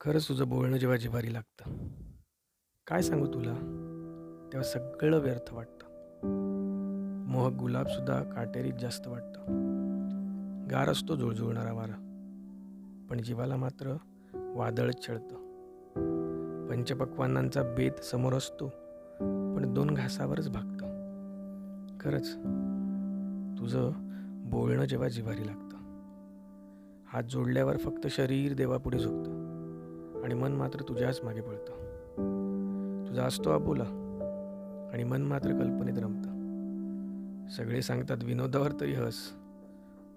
खरंच तुझं बोलणं जेव्हा जिवारी लागतं, काय सांगू तुला? तेव्हा सगळं व्यर्थ वाटतं. मोहक गुलाबसुद्धा काटेरीत जास्त वाटतं. गार असतो जुळजुळणारा वारा, पण जीवाला मात्र वादळच छळतं. पंचपक्वानांचा बेत समोर असतो, पण दोन घासावरच भागतं. खरंच तुझं बोलणं जेव्हा जिवारी लागतं. हात जोडल्यावर फक्त शरीर देवापुढे झुकतं आणि मन मात्र तुझ्याच मागे पळतं. तुझा असतो आबोला आणि मन मात्र कल्पनेत रमतं. सगळे सांगतात विनोदावर तरी हस,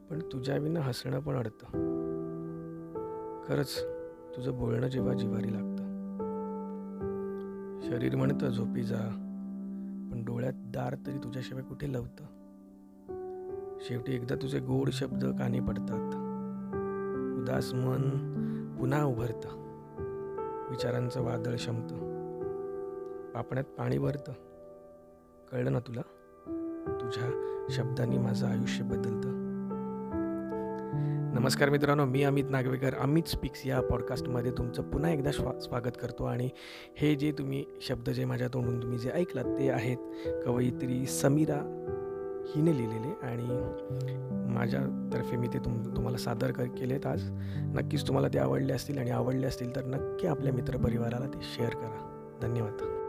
पण तुझ्याविना हसणं पण अडतं. खरंच तुझं बोलणं जेव्हा जिवारी लागतं. शरीर म्हणतं झोपी जा, पण डोळ्यात दार तरी तुझ्याशिवाय कुठे लवतं. शेवटी एकदा तुझे गोड शब्द कानी पडतात. उदास मन पुन्हा उभरतं. विचारांचं वादळ शमतं. पापण्यात पाणी भरतं. कळलं ना तुला? तुझ्या शब्दांनी माझं आयुष्य बदलतं. नमस्कार मित्रांनो, मी अमित नागवेकर. अमित स्पीक्स या पॉडकास्टमध्ये तुमचं पुन्हा एकदा स्वा स्वागत करतो आणि हे जे तुम्ही शब्द जे माझ्या तोंडून तुम्ही जे ऐकलात ते आहेत कवयित्री समीरा हिने लिहिलेले आणि माझ्यातर्फे मी ते तुम तुम्हाला सादर कर केलेत आज. नक्कीच तुम्हाला ते आवडले असतील आणि आवडले असतील तर नक्की आपल्या मित्रपरिवाराला ते शेअर करा. धन्यवाद.